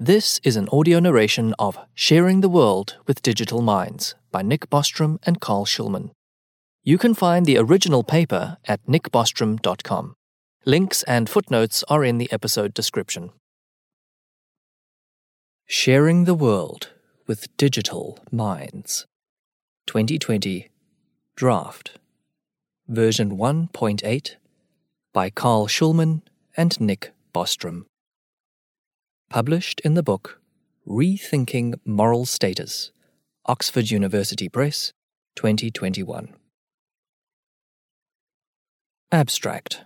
This is an audio narration of Sharing the World with Digital Minds by Nick Bostrom and Carl Shulman. You can find the original paper at nickbostrom.com. Links and footnotes are in the episode description. Sharing the World with Digital Minds 2020 Draft Version 1.8 by Carl Shulman and Nick Bostrom. Published in the book Rethinking Moral Status, Oxford University Press, 2021. Abstract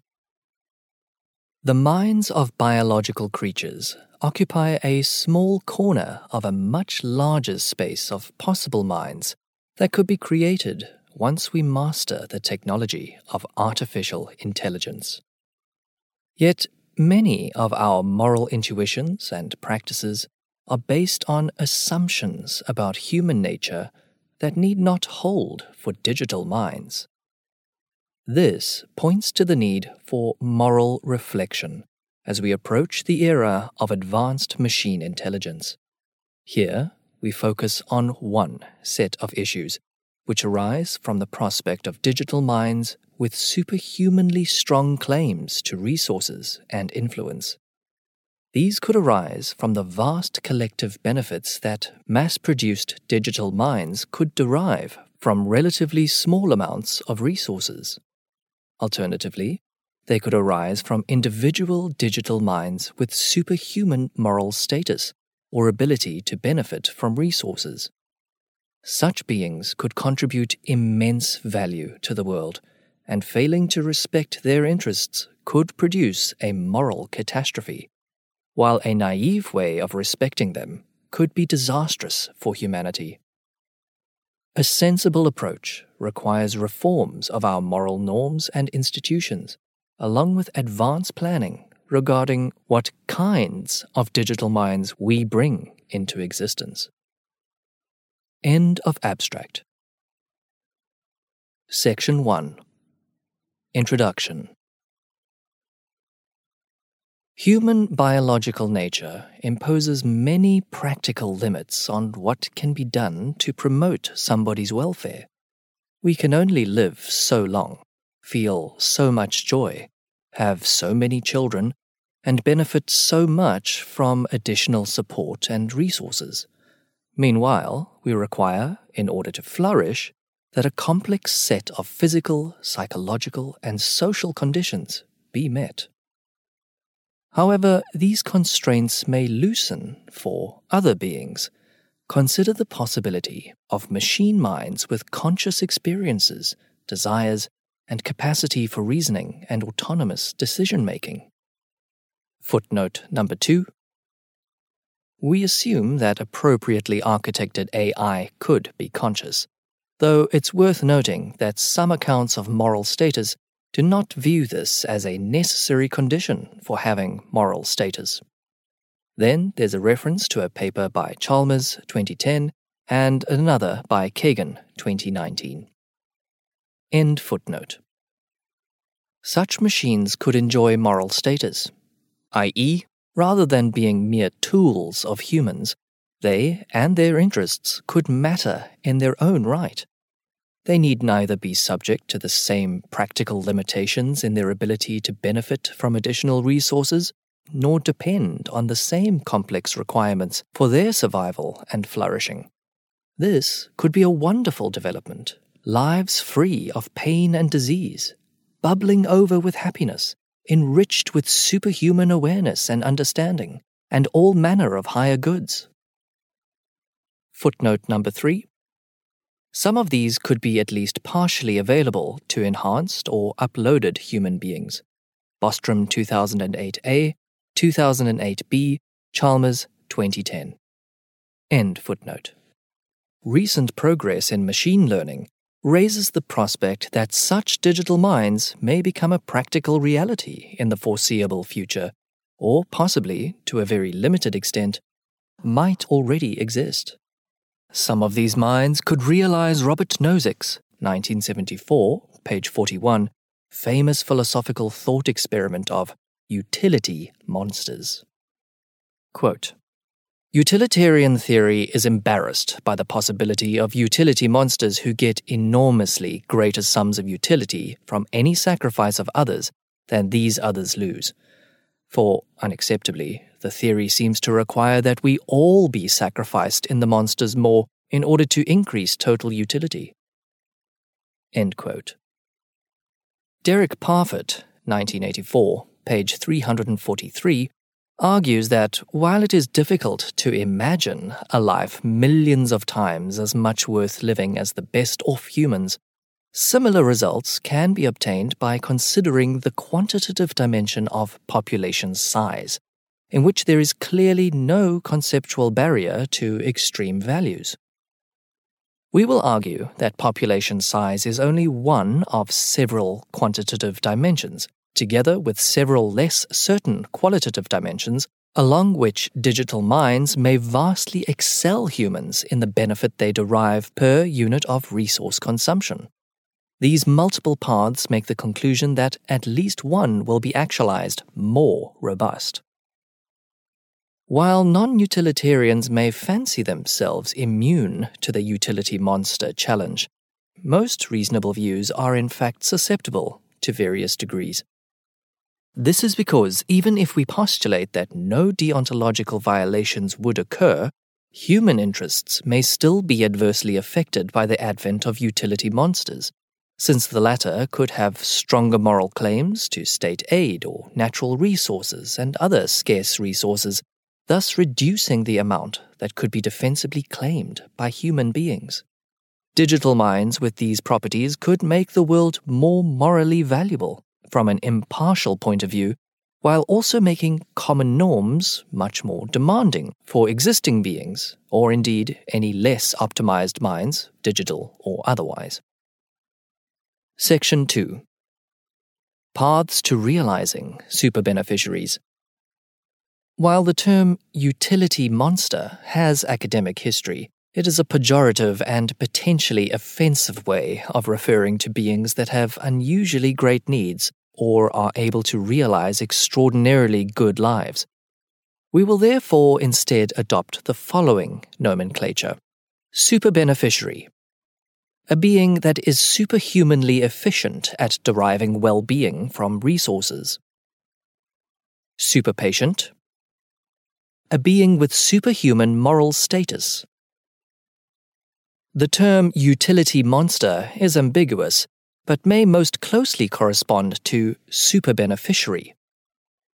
The minds of biological creatures occupy a small corner of a much larger space of possible minds that could be created once we master the technology of artificial intelligence. Yet Many of our moral intuitions and practices are based on assumptions about human nature that need not hold for digital minds. This points to the need for moral reflection as we approach the era of advanced machine intelligence. Here, we focus on one set of issues which arise from the prospect of digital minds with superhumanly strong claims to resources and influence. These could arise from the vast collective benefits that mass produced digital minds could derive from relatively small amounts of resources. Alternatively, they could arise from individual digital minds with superhuman moral status or ability to benefit from resources. Such beings could contribute immense value to the world and failing to respect their interests could produce a moral catastrophe, while a naive way of respecting them could be disastrous for humanity. A sensible approach requires reforms of our moral norms and institutions, along with advanced planning regarding what kinds of digital minds we bring into existence. End of abstract. Section 1 Introduction Human biological nature imposes many practical limits on what can be done to promote somebody's welfare. We can only live so long, feel so much joy, have so many children, and benefit so much from additional support and resources. Meanwhile, we require, in order to flourish, that a complex set of physical, psychological, and social conditions be met. However, these constraints may loosen for other beings. Consider the possibility of machine minds with conscious experiences, desires, and capacity for reasoning and autonomous decision making. Footnote number two. We assume that appropriately architected AI could be conscious though it's worth noting that some accounts of moral status do not view this as a necessary condition for having moral status. Then there's a reference to a paper by Chalmers 2010 and another by Kagan 2019. End footnote. Such machines could enjoy moral status, i.e., rather than being mere tools of humans, they and their interests could matter in their own right. They need neither be subject to the same practical limitations in their ability to benefit from additional resources, nor depend on the same complex requirements for their survival and flourishing. This could be a wonderful development, lives free of pain and disease, bubbling over with happiness, enriched with superhuman awareness and understanding, and all manner of higher goods. Footnote number three some of these could be at least partially available to enhanced or uploaded human beings. Bostrom 2008a, 2008b, Chalmers 2010. End footnote. Recent progress in machine learning raises the prospect that such digital minds may become a practical reality in the foreseeable future, or possibly, to a very limited extent, might already exist. Some of these minds could realize Robert Nozick's 1974, page 41, famous philosophical thought experiment of utility monsters. Quote, Utilitarian theory is embarrassed by the possibility of utility monsters who get enormously greater sums of utility from any sacrifice of others than these others lose. For, unacceptably, the theory seems to require that we all be sacrificed in the monster's maw in order to increase total utility. End quote. Derek Parfit, 1984, page 343, argues that while it is difficult to imagine a life millions of times as much worth living as the best off humans, similar results can be obtained by considering the quantitative dimension of population size, in which there is clearly no conceptual barrier to extreme values. We will argue that population size is only one of several quantitative dimensions, together with several less certain qualitative dimensions, along which digital minds may vastly excel humans in the benefit they derive per unit of resource consumption. These multiple paths make the conclusion that at least one will be actualized more robust. While non utilitarians may fancy themselves immune to the utility monster challenge, most reasonable views are in fact susceptible to various degrees. This is because even if we postulate that no deontological violations would occur, human interests may still be adversely affected by the advent of utility monsters, since the latter could have stronger moral claims to state aid or natural resources and other scarce resources thus reducing the amount that could be defensibly claimed by human beings. Digital minds with these properties could make the world more morally valuable from an impartial point of view, while also making common norms much more demanding for existing beings, or indeed any less optimized minds, digital or otherwise. Section 2 Paths to Realizing Super Beneficiaries while the term utility monster has academic history, it is a pejorative and potentially offensive way of referring to beings that have unusually great needs or are able to realize extraordinarily good lives. We will therefore instead adopt the following nomenclature super beneficiary. A being that is superhumanly efficient at deriving well being from resources. Super patient, a being with superhuman moral status. The term utility monster is ambiguous, but may most closely correspond to superbeneficiary.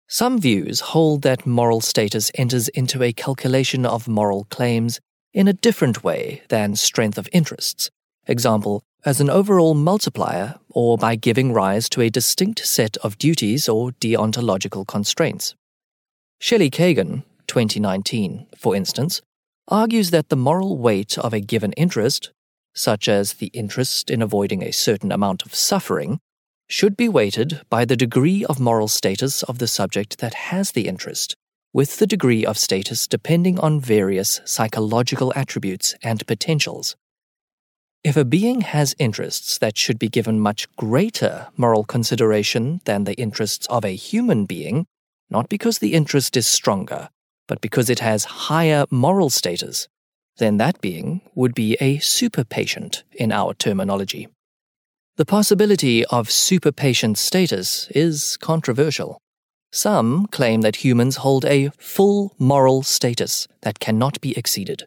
Some views hold that moral status enters into a calculation of moral claims in a different way than strength of interests, example, as an overall multiplier or by giving rise to a distinct set of duties or deontological constraints. Shelley Kagan, 2019, for instance, argues that the moral weight of a given interest, such as the interest in avoiding a certain amount of suffering, should be weighted by the degree of moral status of the subject that has the interest, with the degree of status depending on various psychological attributes and potentials. If a being has interests that should be given much greater moral consideration than the interests of a human being, not because the interest is stronger, but because it has higher moral status, then that being would be a super patient in our terminology. The possibility of super patient status is controversial. Some claim that humans hold a full moral status that cannot be exceeded,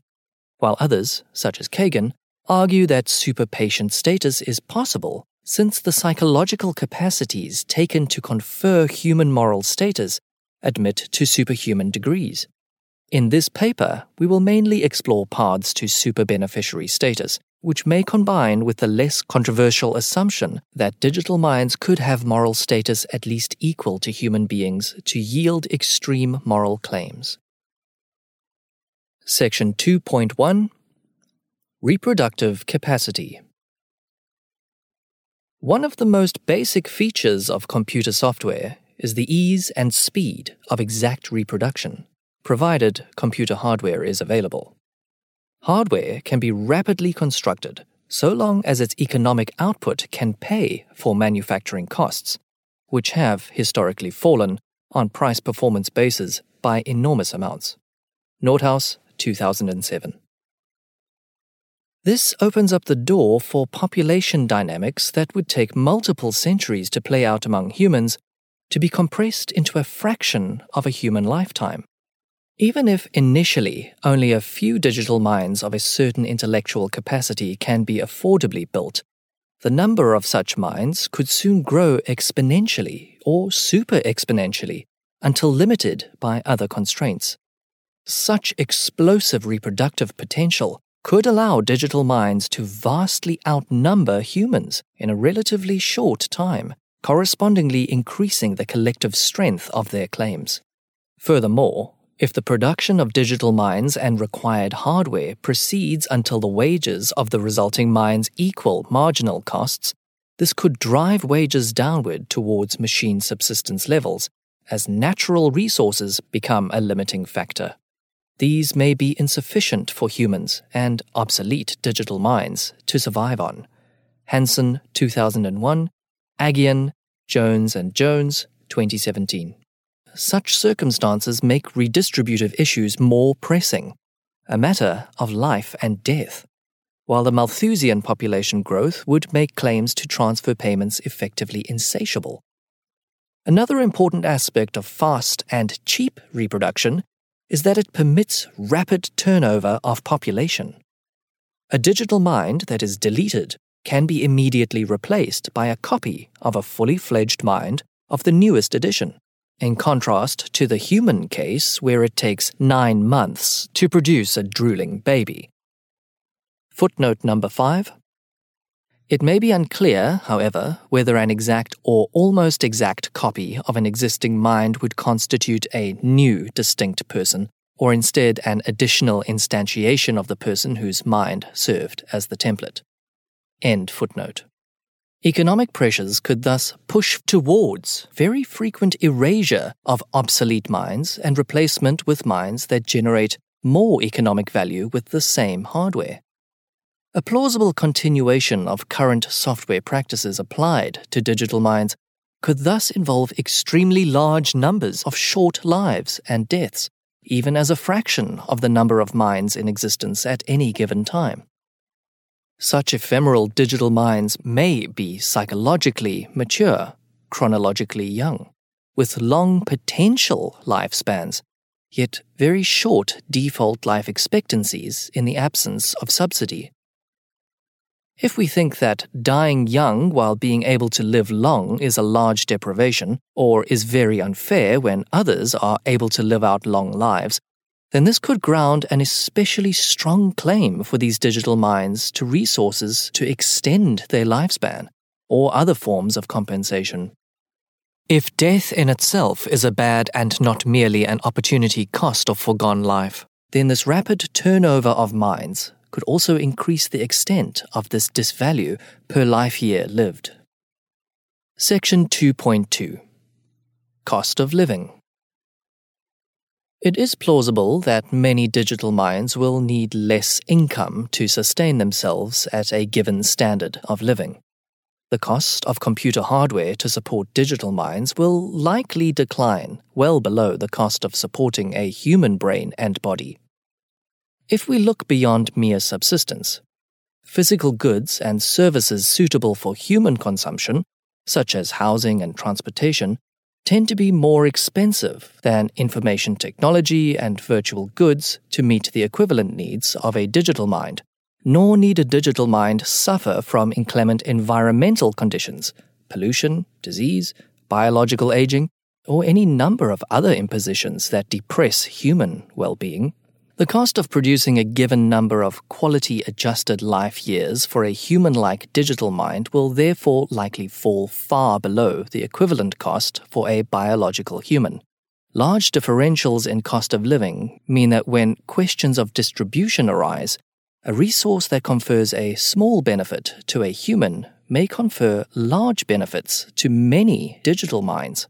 while others, such as Kagan, argue that super patient status is possible since the psychological capacities taken to confer human moral status admit to superhuman degrees. In this paper, we will mainly explore paths to super beneficiary status, which may combine with the less controversial assumption that digital minds could have moral status at least equal to human beings to yield extreme moral claims. Section 2.1 Reproductive Capacity One of the most basic features of computer software is the ease and speed of exact reproduction, provided computer hardware is available. Hardware can be rapidly constructed so long as its economic output can pay for manufacturing costs, which have historically fallen on price performance basis by enormous amounts. Nordhaus, 2007. This opens up the door for population dynamics that would take multiple centuries to play out among humans to be compressed into a fraction of a human lifetime. Even if initially only a few digital minds of a certain intellectual capacity can be affordably built, the number of such minds could soon grow exponentially or super exponentially until limited by other constraints. Such explosive reproductive potential could allow digital minds to vastly outnumber humans in a relatively short time, correspondingly increasing the collective strength of their claims. Furthermore, if the production of digital minds and required hardware proceeds until the wages of the resulting minds equal marginal costs, this could drive wages downward towards machine subsistence levels as natural resources become a limiting factor. These may be insufficient for humans and obsolete digital minds to survive on. Hanson, 2001, Aghion, Jones and Jones, 2017. Such circumstances make redistributive issues more pressing, a matter of life and death, while the Malthusian population growth would make claims to transfer payments effectively insatiable. Another important aspect of fast and cheap reproduction is that it permits rapid turnover of population. A digital mind that is deleted can be immediately replaced by a copy of a fully fledged mind of the newest edition, in contrast to the human case where it takes nine months to produce a drooling baby. Footnote number five it may be unclear, however, whether an exact or almost exact copy of an existing mind would constitute a new distinct person, or instead an additional instantiation of the person whose mind served as the template. End footnote. Economic pressures could thus push towards very frequent erasure of obsolete minds and replacement with minds that generate more economic value with the same hardware. A plausible continuation of current software practices applied to digital minds could thus involve extremely large numbers of short lives and deaths, even as a fraction of the number of minds in existence at any given time. Such ephemeral digital minds may be psychologically mature, chronologically young, with long potential lifespans, yet very short default life expectancies in the absence of subsidy. If we think that dying young while being able to live long is a large deprivation, or is very unfair when others are able to live out long lives, then this could ground an especially strong claim for these digital minds to resources to extend their lifespan, or other forms of compensation. If death in itself is a bad and not merely an opportunity cost of foregone life, then this rapid turnover of minds could also increase the extent of this disvalue per life year lived. Section 2.2 Cost of Living It is plausible that many digital minds will need less income to sustain themselves at a given standard of living. The cost of computer hardware to support digital minds will likely decline well below the cost of supporting a human brain and body if we look beyond mere subsistence, physical goods and services suitable for human consumption, such as housing and transportation, tend to be more expensive than information technology and virtual goods to meet the equivalent needs of a digital mind. Nor need a digital mind suffer from inclement environmental conditions, pollution, disease, biological aging, or any number of other impositions that depress human well being the cost of producing a given number of quality adjusted life years for a human like digital mind will therefore likely fall far below the equivalent cost for a biological human. Large differentials in cost of living mean that when questions of distribution arise, a resource that confers a small benefit to a human may confer large benefits to many digital minds.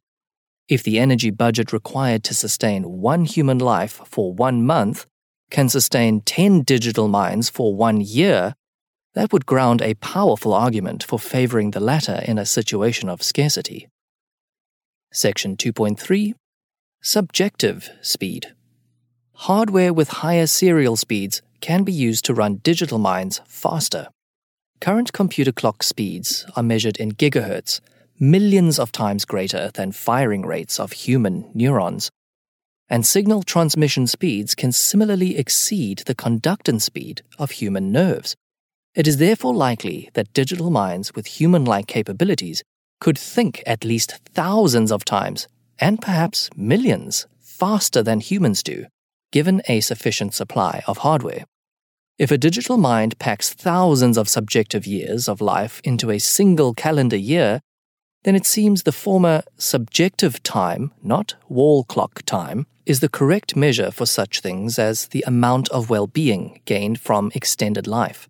If the energy budget required to sustain one human life for one month can sustain 10 digital minds for one year, that would ground a powerful argument for favoring the latter in a situation of scarcity. Section 2.3 Subjective Speed hardware with higher serial speeds can be used to run digital minds faster. Current computer clock speeds are measured in gigahertz, millions of times greater than firing rates of human neurons. And signal transmission speeds can similarly exceed the conductance speed of human nerves. It is therefore likely that digital minds with human like capabilities could think at least thousands of times, and perhaps millions, faster than humans do, given a sufficient supply of hardware. If a digital mind packs thousands of subjective years of life into a single calendar year, then it seems the former subjective time, not wall clock time, is the correct measure for such things as the amount of well being gained from extended life.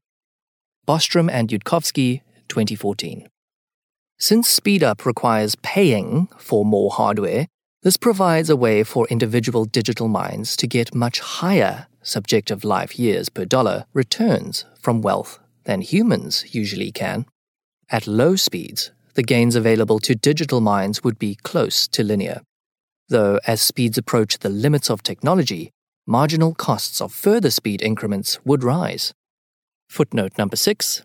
Bostrom and Yudkowsky, 2014. Since speed up requires paying for more hardware, this provides a way for individual digital minds to get much higher subjective life years per dollar returns from wealth than humans usually can. At low speeds, the gains available to digital minds would be close to linear. Though, as speeds approach the limits of technology, marginal costs of further speed increments would rise. Footnote number 6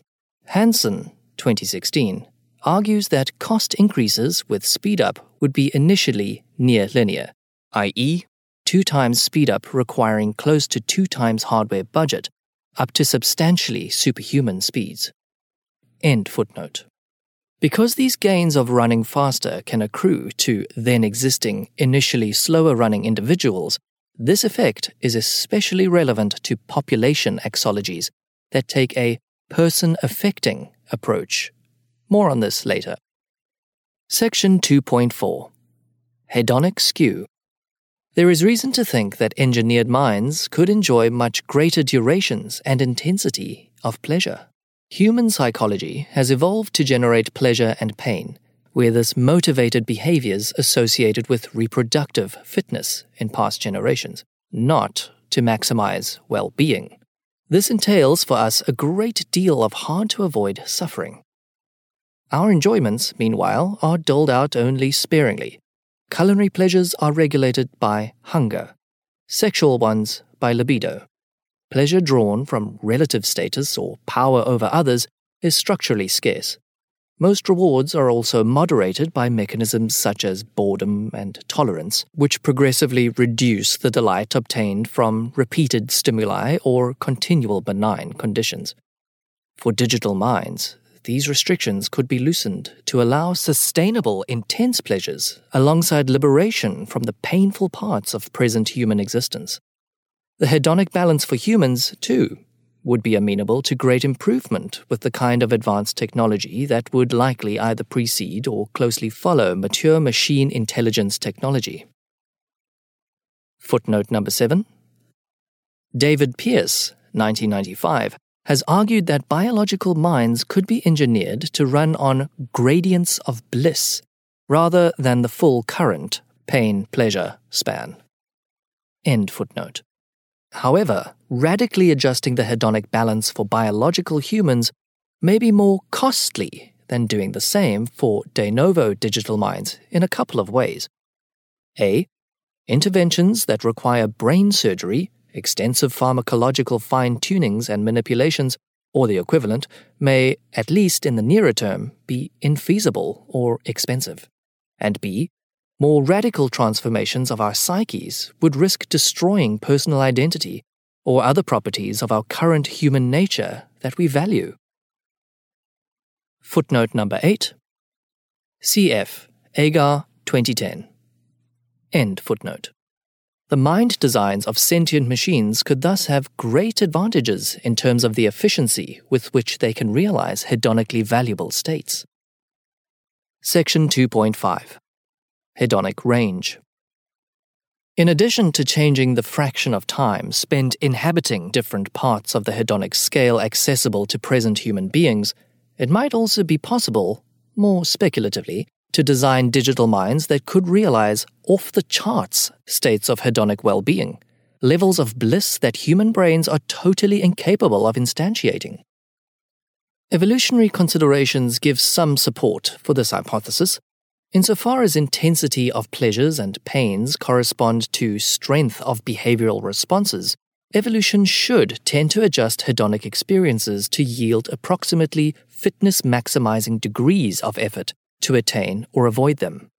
Hanson, 2016, argues that cost increases with speed up would be initially near linear, i.e., two times speed up requiring close to two times hardware budget, up to substantially superhuman speeds. End footnote. Because these gains of running faster can accrue to then existing, initially slower running individuals, this effect is especially relevant to population axiologies that take a person affecting approach. More on this later. Section 2.4 Hedonic Skew there is reason to think that engineered minds could enjoy much greater durations and intensity of pleasure. Human psychology has evolved to generate pleasure and pain, where this motivated behaviors associated with reproductive fitness in past generations, not to maximize well being. This entails for us a great deal of hard to avoid suffering. Our enjoyments, meanwhile, are doled out only sparingly, Culinary pleasures are regulated by hunger, sexual ones by libido. Pleasure drawn from relative status or power over others is structurally scarce. Most rewards are also moderated by mechanisms such as boredom and tolerance, which progressively reduce the delight obtained from repeated stimuli or continual benign conditions. For digital minds, these restrictions could be loosened to allow sustainable, intense pleasures alongside liberation from the painful parts of present human existence. The hedonic balance for humans, too, would be amenable to great improvement with the kind of advanced technology that would likely either precede or closely follow mature machine intelligence technology. Footnote number 7 David Pearce, 1995, has argued that biological minds could be engineered to run on gradients of bliss rather than the full current pain pleasure span. End footnote. However, radically adjusting the hedonic balance for biological humans may be more costly than doing the same for de novo digital minds in a couple of ways. A. Interventions that require brain surgery extensive pharmacological fine tunings and manipulations, or the equivalent, may, at least in the nearer term, be infeasible or expensive. And B, more radical transformations of our psyches would risk destroying personal identity or other properties of our current human nature that we value. Footnote number 8 CF Agar 2010. End footnote. The mind designs of sentient machines could thus have great advantages in terms of the efficiency with which they can realize hedonically valuable states. Section 2.5 Hedonic Range In addition to changing the fraction of time spent inhabiting different parts of the hedonic scale accessible to present human beings, it might also be possible, more speculatively, to design digital minds that could realize off the charts states of hedonic well being, levels of bliss that human brains are totally incapable of instantiating. Evolutionary considerations give some support for this hypothesis, Insofar as intensity of pleasures and pains correspond to strength of behavioral responses, evolution should tend to adjust hedonic experiences to yield approximately fitness maximizing degrees of effort to attain or avoid them.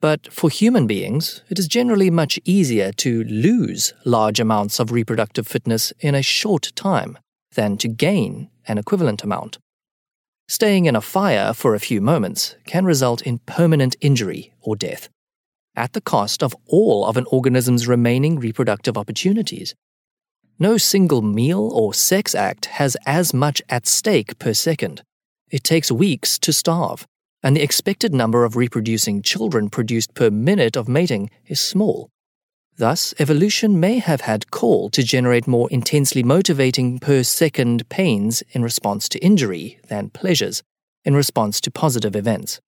But for human beings, it is generally much easier to lose large amounts of reproductive fitness in a short time than to gain an equivalent amount. Staying in a fire for a few moments can result in permanent injury or death, at the cost of all of an organism's remaining reproductive opportunities. No single meal or sex act has as much at stake per second. It takes weeks to starve, and the expected number of reproducing children produced per minute of mating is small. Thus, evolution may have had call to generate more intensely motivating per second pains in response to injury than pleasures in response to positive events.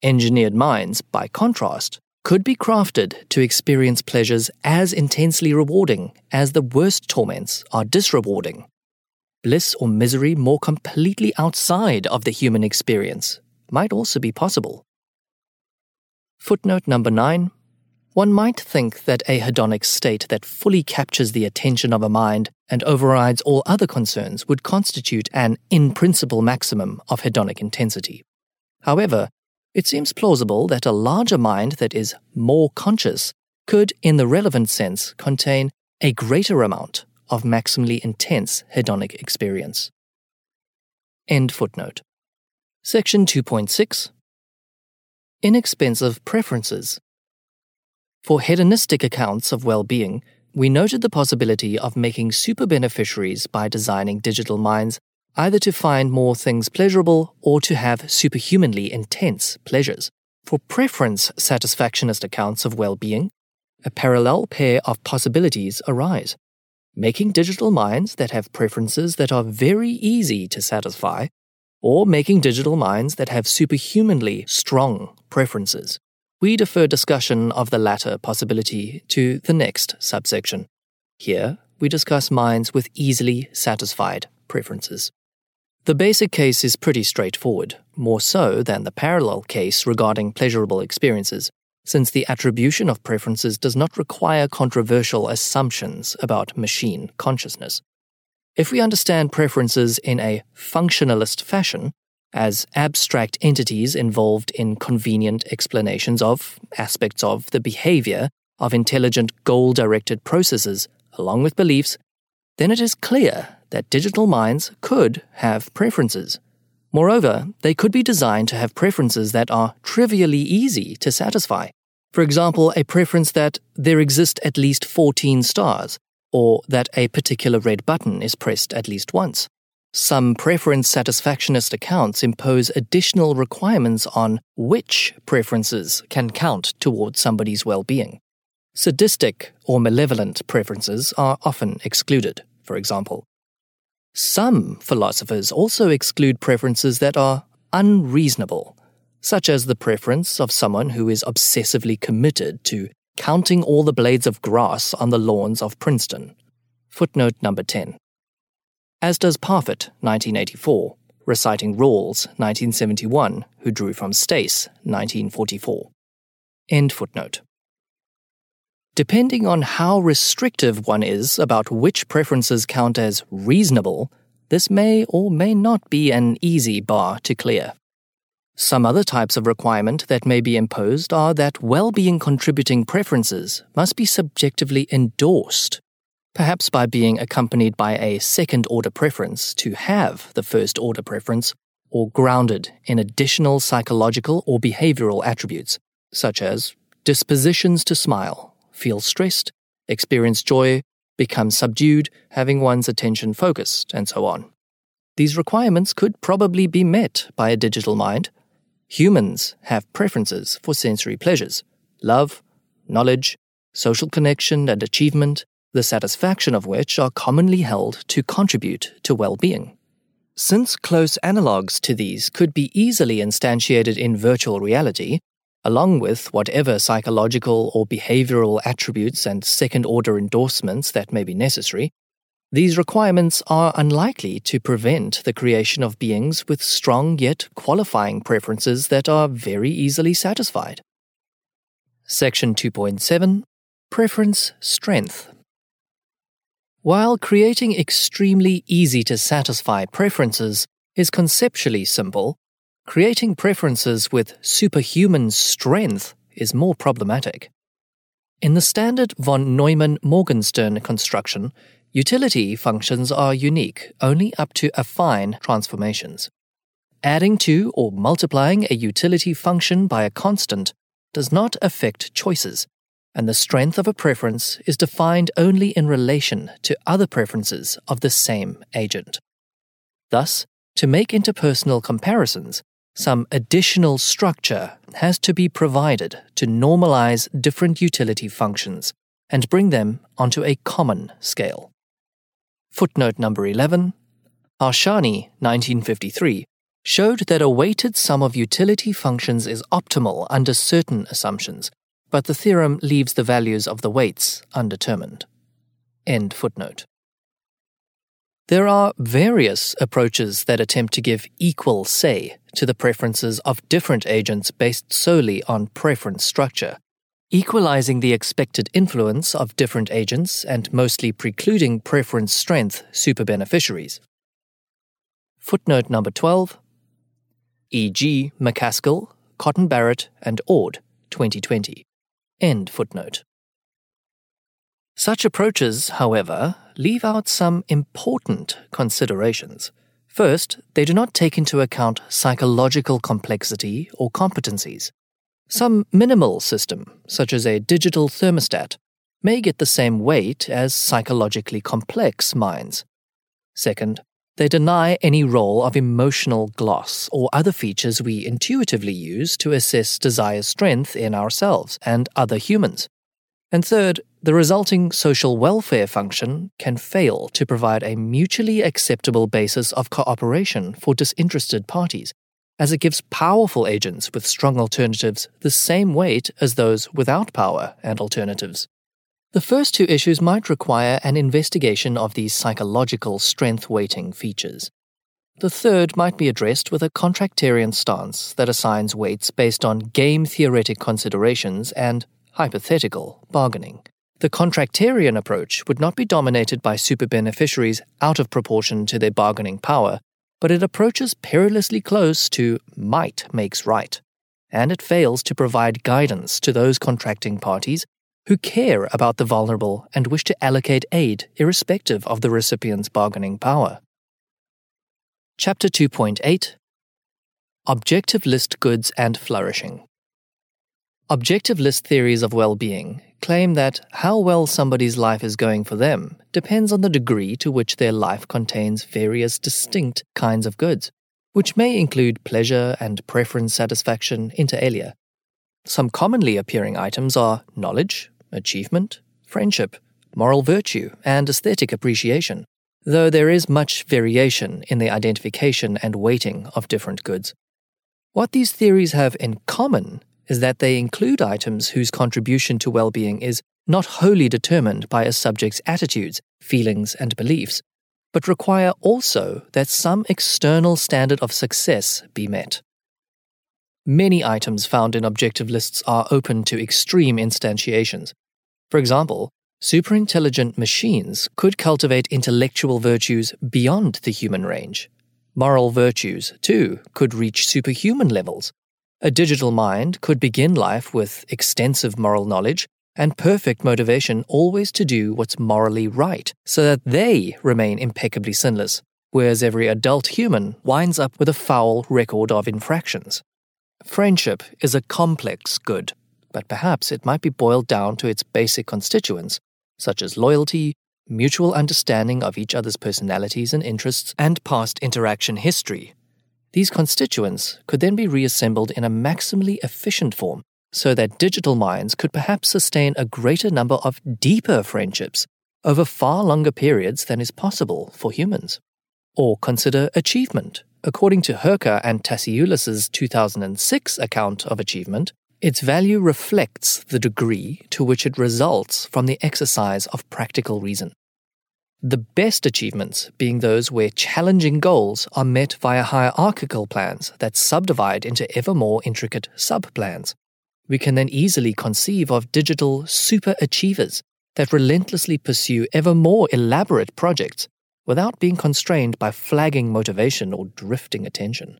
Engineered minds, by contrast, could be crafted to experience pleasures as intensely rewarding as the worst torments are disrewarding. Bliss or misery more completely outside of the human experience might also be possible. Footnote number 9 one might think that a hedonic state that fully captures the attention of a mind and overrides all other concerns would constitute an in principle maximum of hedonic intensity. However, it seems plausible that a larger mind that is more conscious could, in the relevant sense, contain a greater amount of maximally intense hedonic experience. End footnote. Section 2.6 Inexpensive Preferences for hedonistic accounts of well being, we noted the possibility of making super beneficiaries by designing digital minds either to find more things pleasurable or to have superhumanly intense pleasures. For preference satisfactionist accounts of well being, a parallel pair of possibilities arise. Making digital minds that have preferences that are very easy to satisfy, or making digital minds that have superhumanly strong preferences we defer discussion of the latter possibility to the next subsection. Here, we discuss minds with easily satisfied preferences. The basic case is pretty straightforward, more so than the parallel case regarding pleasurable experiences, since the attribution of preferences does not require controversial assumptions about machine consciousness. If we understand preferences in a functionalist fashion, as abstract entities involved in convenient explanations of aspects of the behavior of intelligent goal directed processes, along with beliefs, then it is clear that digital minds could have preferences. Moreover, they could be designed to have preferences that are trivially easy to satisfy. For example, a preference that there exist at least 14 stars, or that a particular red button is pressed at least once. Some preference satisfactionist accounts impose additional requirements on which preferences can count towards somebody's well being. Sadistic or malevolent preferences are often excluded, for example. Some philosophers also exclude preferences that are unreasonable, such as the preference of someone who is obsessively committed to counting all the blades of grass on the lawns of Princeton. Footnote number 10 as does Parfit, 1984, reciting Rawls, 1971, who drew from Stace, 1944. End footnote. Depending on how restrictive one is about which preferences count as reasonable, this may or may not be an easy bar to clear. Some other types of requirement that may be imposed are that well being contributing preferences must be subjectively endorsed perhaps by being accompanied by a second order preference to have the first order preference, or grounded in additional psychological or behavioral attributes, such as dispositions to smile, feel stressed, experience joy, become subdued, having one's attention focused, and so on. These requirements could probably be met by a digital mind. Humans have preferences for sensory pleasures love, knowledge, social connection and achievement, the satisfaction of which are commonly held to contribute to well being. Since close analogues to these could be easily instantiated in virtual reality, along with whatever psychological or behavioral attributes and second order endorsements that may be necessary, These requirements are unlikely to prevent the creation of beings with strong yet qualifying preferences that are very easily satisfied. Section 2.7 Preference Strength While creating extremely easy to satisfy preferences is conceptually simple, creating preferences with superhuman strength is more problematic. In the standard von Neumann Morgenstern construction, Utility functions are unique only up to affine transformations. Adding to or multiplying a utility function by a constant does not affect choices, and the strength of a preference is defined only in relation to other preferences of the same agent. Thus, to make interpersonal comparisons, some additional structure has to be provided to normalize different utility functions and bring them onto a common scale. Footnote number 11 Harsanyi, 1953, showed that a weighted sum of utility functions is optimal under certain assumptions, but the theorem leaves the values of the weights undetermined. End footnote. There are various approaches that attempt to give equal say to the preferences of different agents based solely on preference structure, equalizing the expected influence of different agents and mostly precluding preference strength superbeneficiaries. Footnote number 12 E.g., MacAskill, Cotton Barrett, and Ord, 2020. End footnote. Such approaches, however, leave out some important considerations. First, they do not take into account psychological complexity or competencies. Some minimal system, such as a digital thermostat, may get the same weight as psychologically complex minds. Second, they deny any role of emotional gloss or other features we intuitively use to assess desire strength in ourselves and other humans. And third, the resulting social welfare function can fail to provide a mutually acceptable basis of cooperation for disinterested parties, as it gives powerful agents with strong alternatives the same weight as those without power and alternatives. The first two issues might require an investigation of these psychological strength weighting features. The third might be addressed with a contractarian stance that assigns weights based on game theoretic considerations and hypothetical bargaining. The contractarian approach would not be dominated by super beneficiaries out of proportion to their bargaining power, but it approaches perilously close to might makes right, and it fails to provide guidance to those contracting parties who care about the vulnerable and wish to allocate aid irrespective of the recipient's bargaining power. Chapter 2.8 Objective List Goods and Flourishing Objective list theories of well being claim that how well somebody's life is going for them depends on the degree to which their life contains various distinct kinds of goods, which may include pleasure and preference satisfaction inter alia. Some commonly appearing items are knowledge, achievement, friendship, moral virtue, and aesthetic appreciation, though there is much variation in the identification and weighting of different goods. What these theories have in common is that they include items whose contribution to well being is not wholly determined by a subject's attitudes, feelings, and beliefs, but require also that some external standard of success be met. Many items found in objective lists are open to extreme instantiations. For example, superintelligent machines could cultivate intellectual virtues beyond the human range. Moral virtues, too, could reach superhuman levels, a digital mind could begin life with extensive moral knowledge and perfect motivation always to do what's morally right so that they remain impeccably sinless, whereas every adult human winds up with a foul record of infractions. Friendship is a complex good, but perhaps it might be boiled down to its basic constituents, such as loyalty, mutual understanding of each other's personalities and interests, and past interaction history, these constituents could then be reassembled in a maximally efficient form so that digital minds could perhaps sustain a greater number of deeper friendships over far longer periods than is possible for humans. Or consider achievement. According to Hurka and Tasioulas's 2006 account of achievement, its value reflects the degree to which it results from the exercise of practical reason. the best achievements being those where challenging goals are met via hierarchical plans that subdivide into ever more intricate subplans. We can then easily conceive of digital super achievers that relentlessly pursue ever more elaborate projects without being constrained by flagging motivation or drifting attention.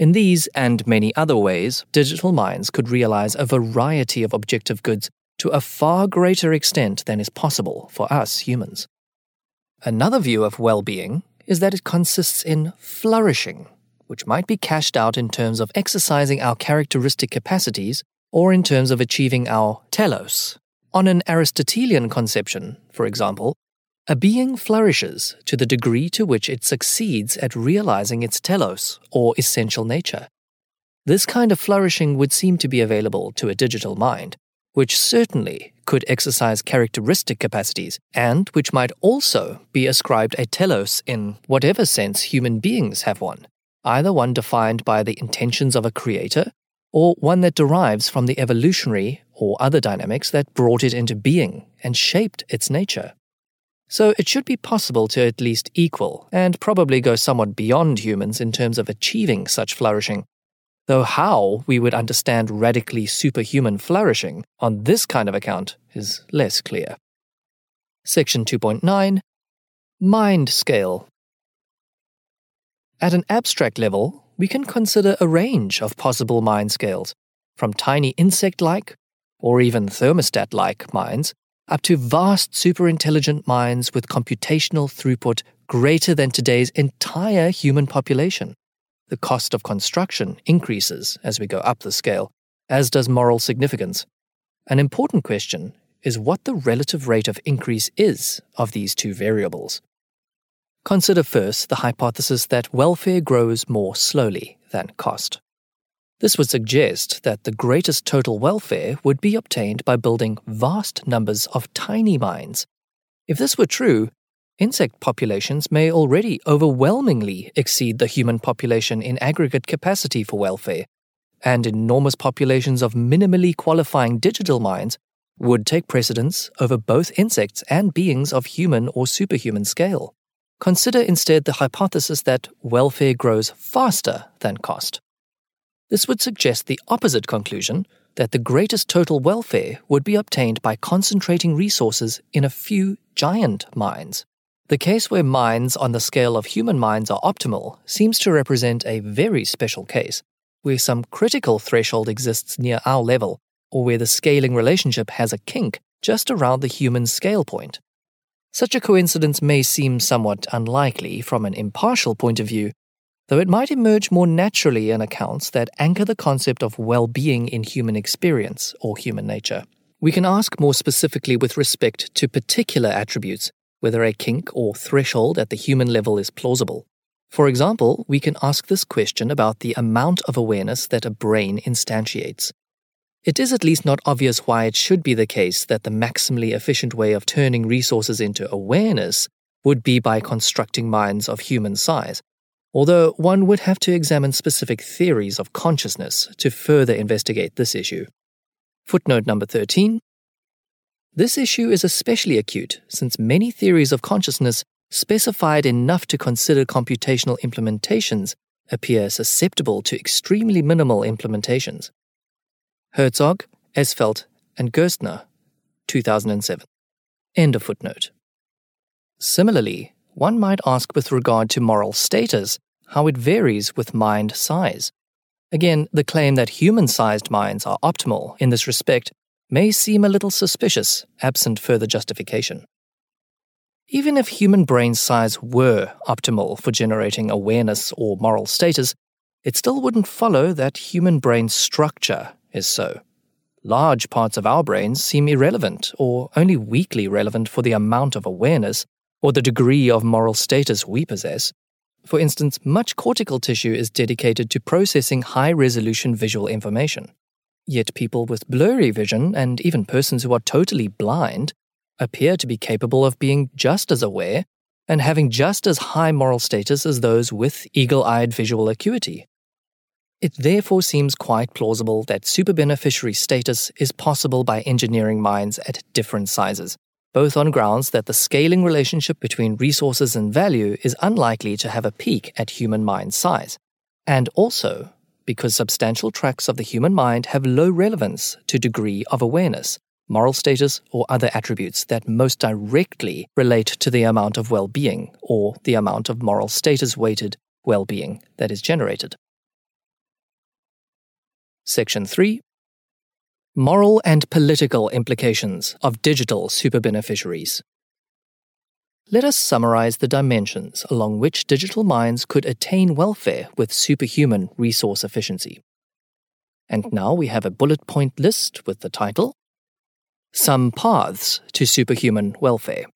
In these and many other ways, digital minds could realize a variety of objective goods to a far greater extent than is possible for us humans. Another view of well being is that it consists in flourishing, which might be cashed out in terms of exercising our characteristic capacities or in terms of achieving our telos. On an Aristotelian conception, for example, a being flourishes to the degree to which it succeeds at realizing its telos, or essential nature. This kind of flourishing would seem to be available to a digital mind, which certainly could exercise characteristic capacities and which might also be ascribed a telos in whatever sense human beings have one, either one defined by the intentions of a creator or one that derives from the evolutionary or other dynamics that brought it into being and shaped its nature. So it should be possible to at least equal and probably go somewhat beyond humans in terms of achieving such flourishing though how we would understand radically superhuman flourishing on this kind of account is less clear. Section 2.9 Mind Scale At an abstract level, we can consider a range of possible mind scales, from tiny insect like, or even thermostat like minds, up to vast superintelligent minds with computational throughput greater than today's entire human population the cost of construction increases as we go up the scale, as does moral significance. An important question is what the relative rate of increase is of these two variables. Consider first the hypothesis that welfare grows more slowly than cost. This would suggest that the greatest total welfare would be obtained by building vast numbers of tiny mines. If this were true, insect populations may already overwhelmingly exceed the human population in aggregate capacity for welfare, and enormous populations of minimally qualifying digital minds would take precedence over both insects and beings of human or superhuman scale. Consider instead the hypothesis that welfare grows faster than cost. This would suggest the opposite conclusion that the greatest total welfare would be obtained by concentrating resources in a few giant mines. The case where minds on the scale of human minds are optimal seems to represent a very special case, where some critical threshold exists near our level, or where the scaling relationship has a kink just around the human scale point. Such a coincidence may seem somewhat unlikely from an impartial point of view, though it might emerge more naturally in accounts that anchor the concept of well being in human experience or human nature. We can ask more specifically with respect to particular attributes whether a kink or threshold at the human level is plausible. For example, we can ask this question about the amount of awareness that a brain instantiates. It is at least not obvious why it should be the case that the maximally efficient way of turning resources into awareness would be by constructing minds of human size, although one would have to examine specific theories of consciousness to further investigate this issue. Footnote number 13 this issue is especially acute since many theories of consciousness specified enough to consider computational implementations appear susceptible to extremely minimal implementations. Herzog, Esfeld, and Gerstner, 2007. End of footnote. Similarly, one might ask with regard to moral status how it varies with mind size. Again, the claim that human sized minds are optimal in this respect may seem a little suspicious, absent further justification. Even if human brain size were optimal for generating awareness or moral status, it still wouldn't follow that human brain structure is so. Large parts of our brains seem irrelevant or only weakly relevant for the amount of awareness or the degree of moral status we possess. For instance, much cortical tissue is dedicated to processing high resolution visual information. Yet people with blurry vision, and even persons who are totally blind, appear to be capable of being just as aware and having just as high moral status as those with eagle eyed visual acuity. It therefore seems quite plausible that superbeneficiary status is possible by engineering minds at different sizes, both on grounds that the scaling relationship between resources and value is unlikely to have a peak at human mind size, and also because substantial tracts of the human mind have low relevance to degree of awareness, moral status, or other attributes that most directly relate to the amount of well being or the amount of moral status weighted well being that is generated. Section 3 Moral and political implications of digital superbeneficiaries. Let us summarize the dimensions along which digital minds could attain welfare with superhuman resource efficiency. And now we have a bullet point list with the title Some Paths to Superhuman Welfare.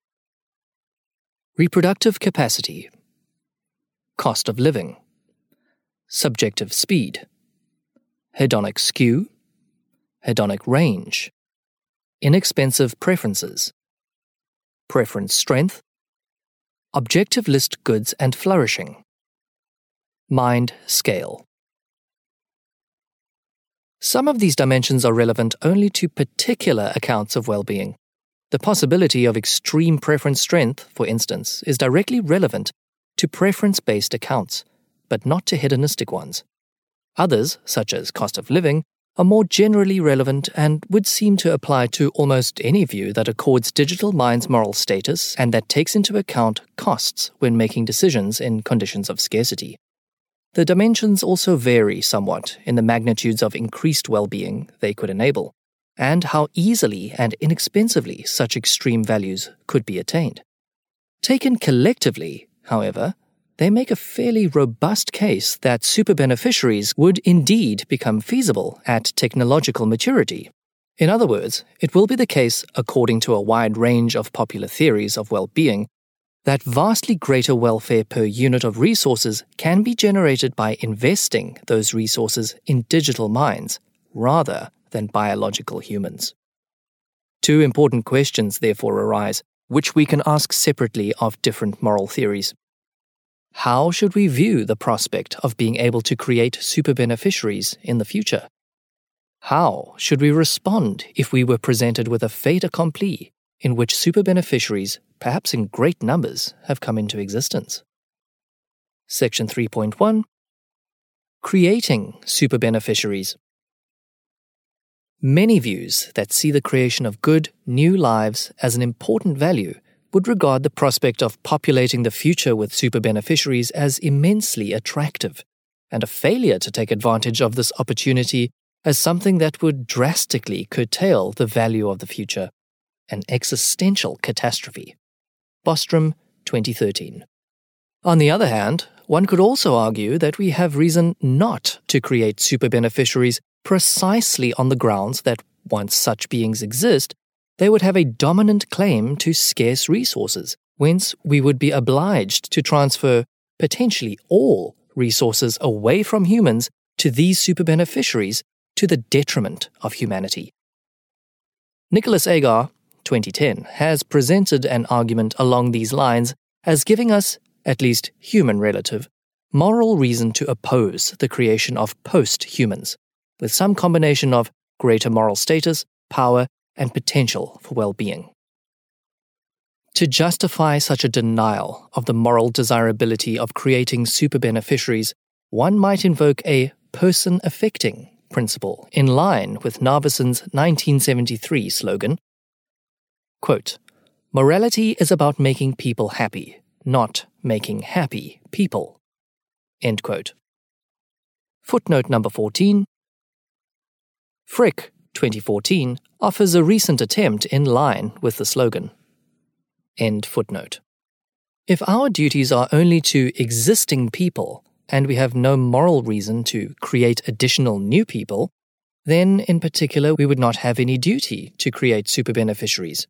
Reproductive capacity, cost of living, subjective speed, hedonic skew, hedonic range, inexpensive preferences, preference strength, objective list goods and flourishing, mind scale. Some of these dimensions are relevant only to particular accounts of well being. The possibility of extreme preference strength, for instance, is directly relevant to preference based accounts, but not to hedonistic ones. Others, such as cost of living, are more generally relevant and would seem to apply to almost any view that accords digital minds moral status and that takes into account costs when making decisions in conditions of scarcity. The dimensions also vary somewhat in the magnitudes of increased well being they could enable, and how easily and inexpensively such extreme values could be attained. Taken collectively, however, they make a fairly robust case that super beneficiaries would indeed become feasible at technological maturity. In other words, it will be the case, according to a wide range of popular theories of well being, that vastly greater welfare per unit of resources can be generated by investing those resources in digital minds rather than biological humans. Two important questions therefore arise, which we can ask separately of different moral theories. How should we view the prospect of being able to create super beneficiaries in the future? How should we respond if we were presented with a fait accompli in which super beneficiaries, perhaps in great numbers, have come into existence? Section 3.1 Creating super beneficiaries. Many views that see the creation of good, new lives as an important value would regard the prospect of populating the future with super beneficiaries as immensely attractive, and a failure to take advantage of this opportunity as something that would drastically curtail the value of the future, an existential catastrophe. Bostrom, 2013. On the other hand, one could also argue that we have reason not to create super beneficiaries precisely on the grounds that once such beings exist, they would have a dominant claim to scarce resources, whence we would be obliged to transfer potentially all resources away from humans to these super beneficiaries to the detriment of humanity. Nicholas Agar, 2010, has presented an argument along these lines as giving us, at least human relative, moral reason to oppose the creation of post humans, with some combination of greater moral status, power, and potential for well being. To justify such a denial of the moral desirability of creating super beneficiaries, one might invoke a person affecting principle in line with Narveson's 1973 slogan quote, Morality is about making people happy, not making happy people. End quote. Footnote number 14 Frick 2014 offers a recent attempt in line with the slogan. End footnote. If our duties are only to existing people and we have no moral reason to create additional new people, then in particular we would not have any duty to create super beneficiaries.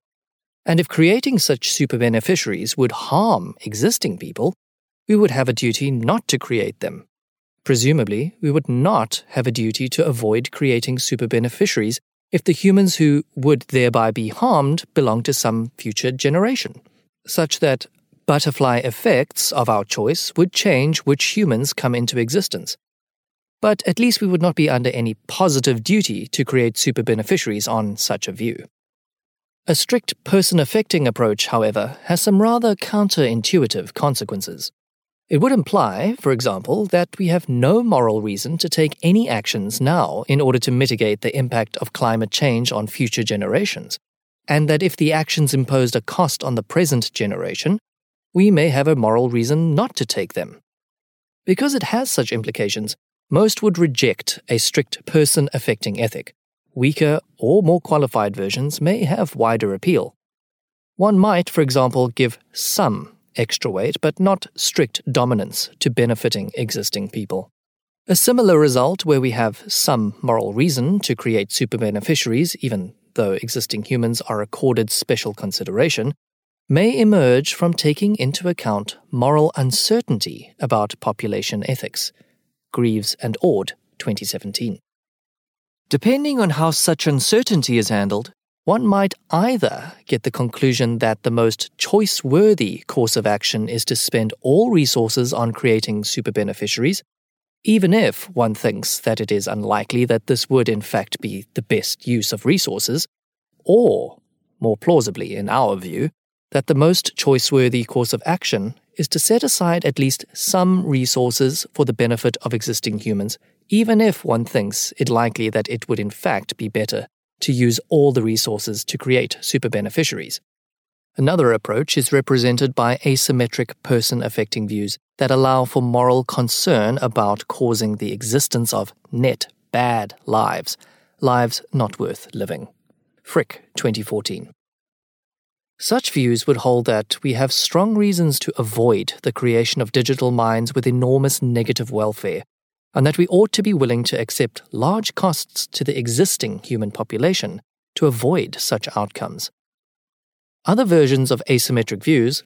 And if creating such super beneficiaries would harm existing people, we would have a duty not to create them. Presumably, we would not have a duty to avoid creating super beneficiaries if the humans who would thereby be harmed belong to some future generation, such that butterfly effects of our choice would change which humans come into existence. But at least we would not be under any positive duty to create super beneficiaries on such a view. A strict person affecting approach, however, has some rather counterintuitive consequences. It would imply, for example, that we have no moral reason to take any actions now in order to mitigate the impact of climate change on future generations, and that if the actions imposed a cost on the present generation, we may have a moral reason not to take them. Because it has such implications, most would reject a strict person affecting ethic. Weaker or more qualified versions may have wider appeal. One might, for example, give some extra weight, but not strict dominance to benefiting existing people. A similar result, where we have some moral reason to create super beneficiaries, even though existing humans are accorded special consideration, may emerge from taking into account moral uncertainty about population ethics. Greaves and Ord, 2017. Depending on how such uncertainty is handled, one might either get the conclusion that the most choice worthy course of action is to spend all resources on creating super beneficiaries, even if one thinks that it is unlikely that this would in fact be the best use of resources, or, more plausibly in our view, that the most choice worthy course of action is to set aside at least some resources for the benefit of existing humans, even if one thinks it likely that it would in fact be better to use all the resources to create super beneficiaries. Another approach is represented by asymmetric person affecting views that allow for moral concern about causing the existence of net bad lives, lives not worth living. Frick, 2014. Such views would hold that we have strong reasons to avoid the creation of digital minds with enormous negative welfare and that we ought to be willing to accept large costs to the existing human population to avoid such outcomes. Other versions of asymmetric views,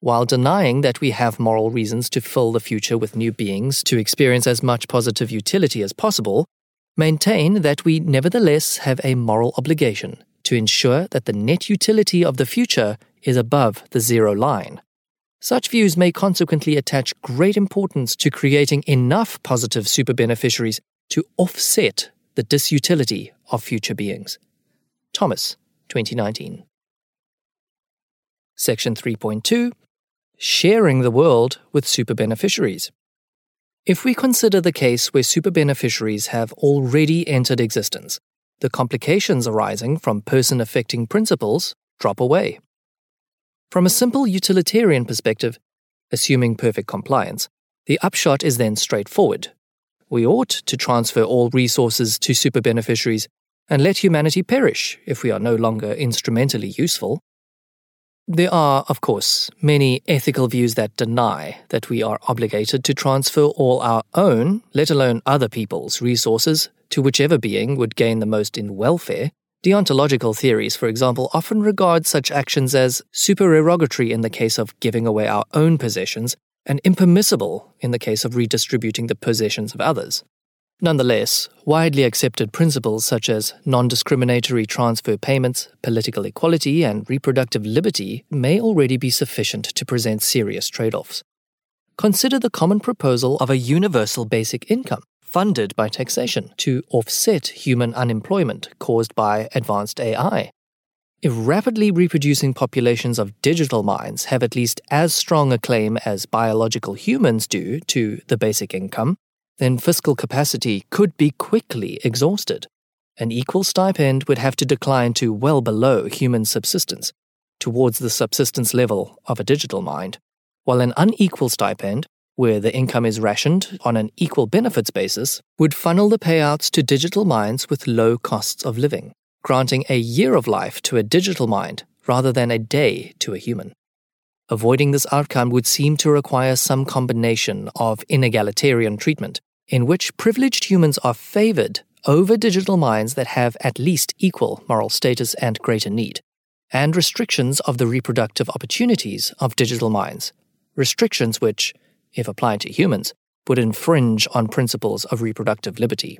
while denying that we have moral reasons to fill the future with new beings to experience as much positive utility as possible, maintain that we nevertheless have a moral obligation to ensure that the net utility of the future is above the zero line. Such views may consequently attach great importance to creating enough positive super beneficiaries to offset the disutility of future beings. Thomas, 2019. Section 3.2 Sharing the world with super beneficiaries. If we consider the case where super beneficiaries have already entered existence, the complications arising from person affecting principles drop away. From a simple utilitarian perspective, assuming perfect compliance, the upshot is then straightforward. We ought to transfer all resources to super beneficiaries and let humanity perish if we are no longer instrumentally useful. There are, of course, many ethical views that deny that we are obligated to transfer all our own, let alone other people's, resources to whichever being would gain the most in welfare, Deontological theories, for example, often regard such actions as supererogatory in the case of giving away our own possessions and impermissible in the case of redistributing the possessions of others. Nonetheless, widely accepted principles such as non discriminatory transfer payments, political equality, and reproductive liberty may already be sufficient to present serious trade offs. Consider the common proposal of a universal basic income funded by taxation to offset human unemployment caused by advanced AI. If rapidly reproducing populations of digital minds have at least as strong a claim as biological humans do to the basic income, then fiscal capacity could be quickly exhausted. An equal stipend would have to decline to well below human subsistence, towards the subsistence level of a digital mind, while an unequal stipend where the income is rationed on an equal benefits basis, would funnel the payouts to digital minds with low costs of living, granting a year of life to a digital mind rather than a day to a human. Avoiding this outcome would seem to require some combination of inegalitarian treatment, in which privileged humans are favored over digital minds that have at least equal moral status and greater need, and restrictions of the reproductive opportunities of digital minds, restrictions which, if applied to humans, would infringe on principles of reproductive liberty.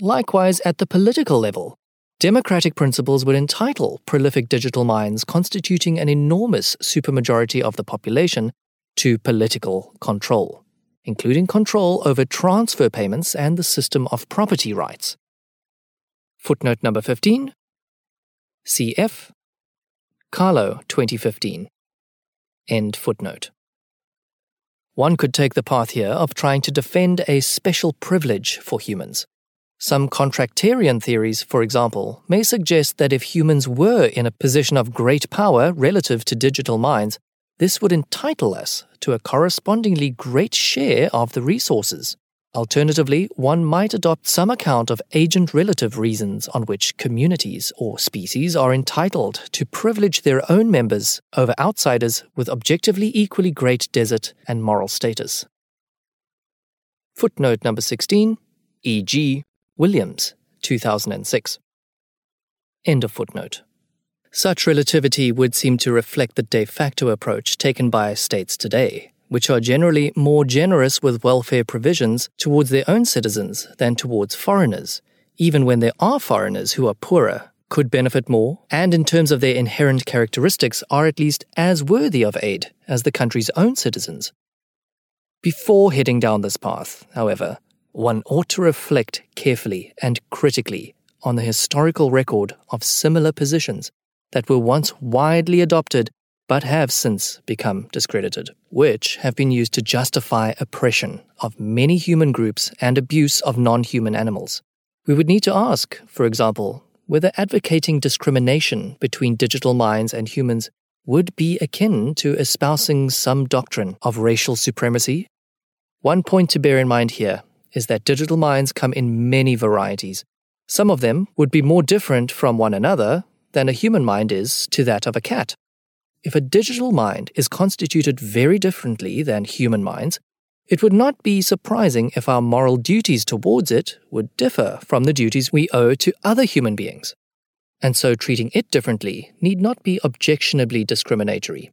Likewise, at the political level, democratic principles would entitle prolific digital minds constituting an enormous supermajority of the population to political control, including control over transfer payments and the system of property rights. Footnote number 15 CF Calo, 2015. End footnote. One could take the path here of trying to defend a special privilege for humans. Some contractarian theories, for example, may suggest that if humans were in a position of great power relative to digital minds, this would entitle us to a correspondingly great share of the resources. Alternatively, one might adopt some account of agent relative reasons on which communities or species are entitled to privilege their own members over outsiders with objectively equally great desert and moral status. Footnote number 16, e.g., Williams, 2006. End of footnote. Such relativity would seem to reflect the de facto approach taken by states today which are generally more generous with welfare provisions towards their own citizens than towards foreigners, even when there are foreigners who are poorer, could benefit more, and in terms of their inherent characteristics are at least as worthy of aid as the country's own citizens. Before heading down this path, however, one ought to reflect carefully and critically on the historical record of similar positions that were once widely adopted but have since become discredited, which have been used to justify oppression of many human groups and abuse of non human animals. We would need to ask, for example, whether advocating discrimination between digital minds and humans would be akin to espousing some doctrine of racial supremacy. One point to bear in mind here is that digital minds come in many varieties. Some of them would be more different from one another than a human mind is to that of a cat. If a digital mind is constituted very differently than human minds, it would not be surprising if our moral duties towards it would differ from the duties we owe to other human beings. And so treating it differently need not be objectionably discriminatory.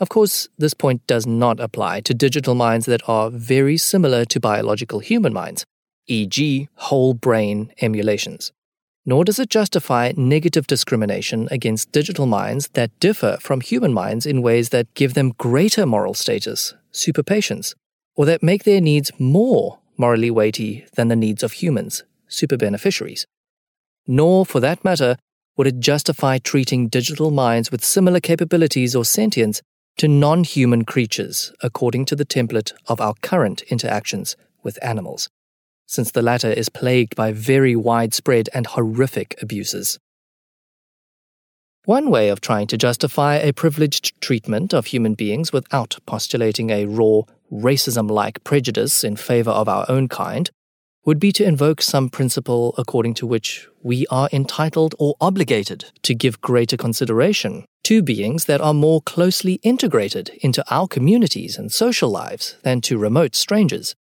Of course, this point does not apply to digital minds that are very similar to biological human minds, e.g., whole brain emulations nor does it justify negative discrimination against digital minds that differ from human minds in ways that give them greater moral status, superpatients, or that make their needs more morally weighty than the needs of humans, superbeneficiaries. Nor, for that matter, would it justify treating digital minds with similar capabilities or sentience to non human creatures according to the template of our current interactions with animals since the latter is plagued by very widespread and horrific abuses. One way of trying to justify a privileged treatment of human beings without postulating a raw, racism like prejudice in favor of our own kind would be to invoke some principle according to which we are entitled or obligated to give greater consideration to beings that are more closely integrated into our communities and social lives than to remote strangers.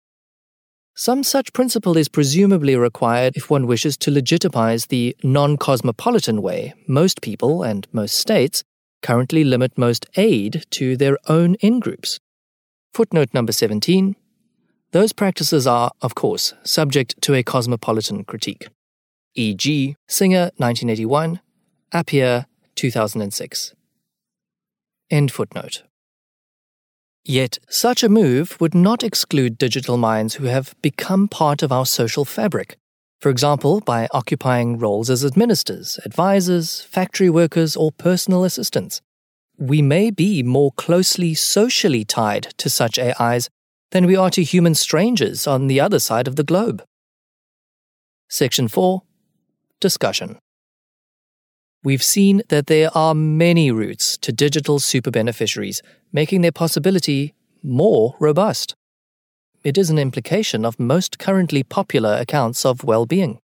Some such principle is presumably required if one wishes to legitimize the non cosmopolitan way most people and most states currently limit most aid to their own in groups. Footnote number 17. Those practices are, of course, subject to a cosmopolitan critique. E.g., Singer 1981, Appiah 2006. End footnote. Yet, such a move would not exclude digital minds who have become part of our social fabric. For example, by occupying roles as administrators, advisors, factory workers, or personal assistants. We may be more closely socially tied to such AIs than we are to human strangers on the other side of the globe. Section 4 Discussion we've seen that there are many routes to digital super beneficiaries, making their possibility more robust. It is an implication of most currently popular accounts of well being.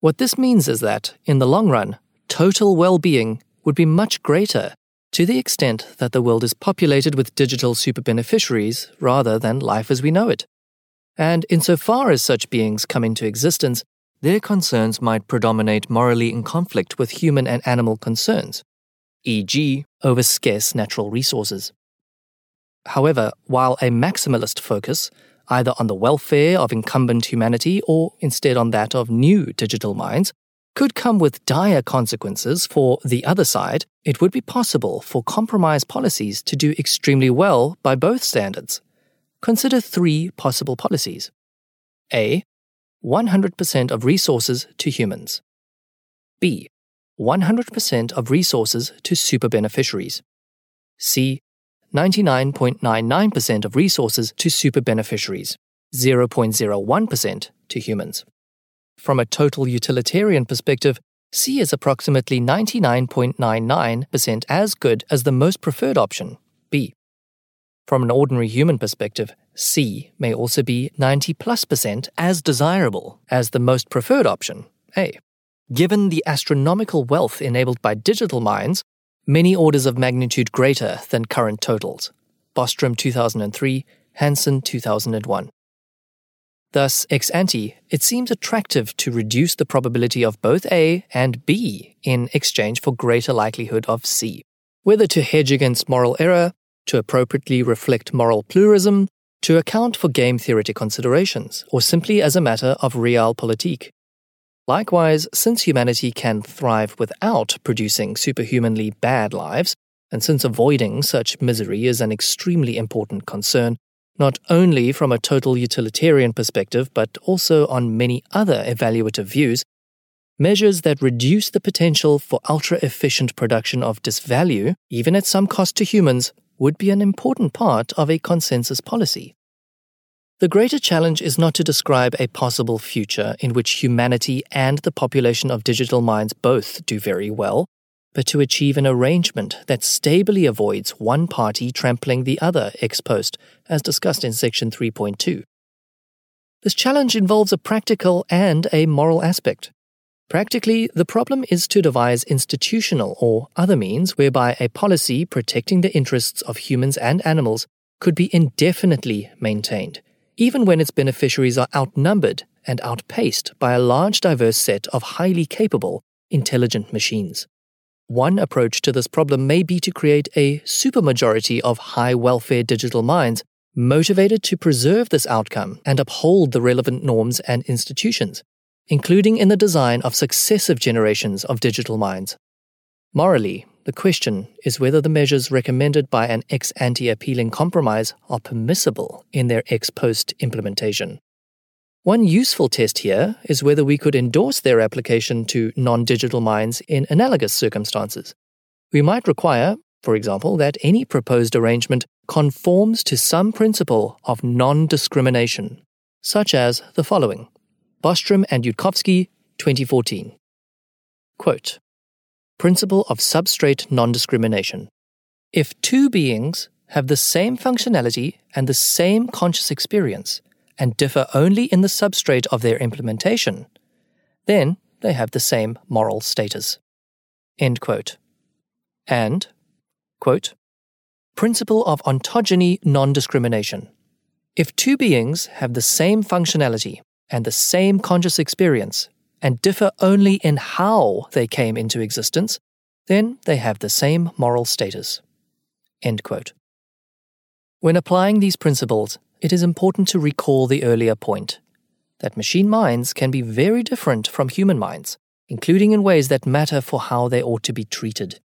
What this means is that, in the long run, total well being would be much greater to the extent that the world is populated with digital super beneficiaries rather than life as we know it. And insofar as such beings come into existence, their concerns might predominate morally in conflict with human and animal concerns, e.g., over scarce natural resources. However, while a maximalist focus, either on the welfare of incumbent humanity or instead on that of new digital minds, could come with dire consequences for the other side, it would be possible for compromise policies to do extremely well by both standards. Consider three possible policies. A. 100% of resources to humans. B. 100% of resources to super beneficiaries. C. 99.99% of resources to super beneficiaries, 0.01% to humans. From a total utilitarian perspective, C is approximately 99.99% as good as the most preferred option, B. From an ordinary human perspective, C may also be 90 plus percent as desirable as the most preferred option, A. Given the astronomical wealth enabled by digital minds, many orders of magnitude greater than current totals. Bostrom 2003, Hanson 2001. Thus, ex ante, it seems attractive to reduce the probability of both A and B in exchange for greater likelihood of C. Whether to hedge against moral error, to appropriately reflect moral pluralism, to account for game theoretic considerations, or simply as a matter of realpolitik. Likewise, since humanity can thrive without producing superhumanly bad lives, and since avoiding such misery is an extremely important concern, not only from a total utilitarian perspective, but also on many other evaluative views, measures that reduce the potential for ultra efficient production of disvalue, even at some cost to humans, would be an important part of a consensus policy. The greater challenge is not to describe a possible future in which humanity and the population of digital minds both do very well, but to achieve an arrangement that stably avoids one party trampling the other ex post, as discussed in section 3.2. This challenge involves a practical and a moral aspect. Practically, the problem is to devise institutional or other means whereby a policy protecting the interests of humans and animals could be indefinitely maintained, even when its beneficiaries are outnumbered and outpaced by a large diverse set of highly capable, intelligent machines. One approach to this problem may be to create a supermajority of high welfare digital minds motivated to preserve this outcome and uphold the relevant norms and institutions including in the design of successive generations of digital minds. Morally, the question is whether the measures recommended by an ex ante appealing compromise are permissible in their ex post implementation. One useful test here is whether we could endorse their application to non digital minds in analogous circumstances. We might require, for example, that any proposed arrangement conforms to some principle of non discrimination, such as the following Bostrom and Yudkowsky, 2014. Quote Principle of substrate non discrimination. If two beings have the same functionality and the same conscious experience and differ only in the substrate of their implementation, then they have the same moral status. End quote. And, quote, Principle of ontogeny non discrimination. If two beings have the same functionality and the same conscious experience and differ only in how they came into existence, then they have the same moral status. When applying these principles, it is important to recall the earlier point that machine minds can be very different from human minds, including in ways that matter for how they ought to be treated.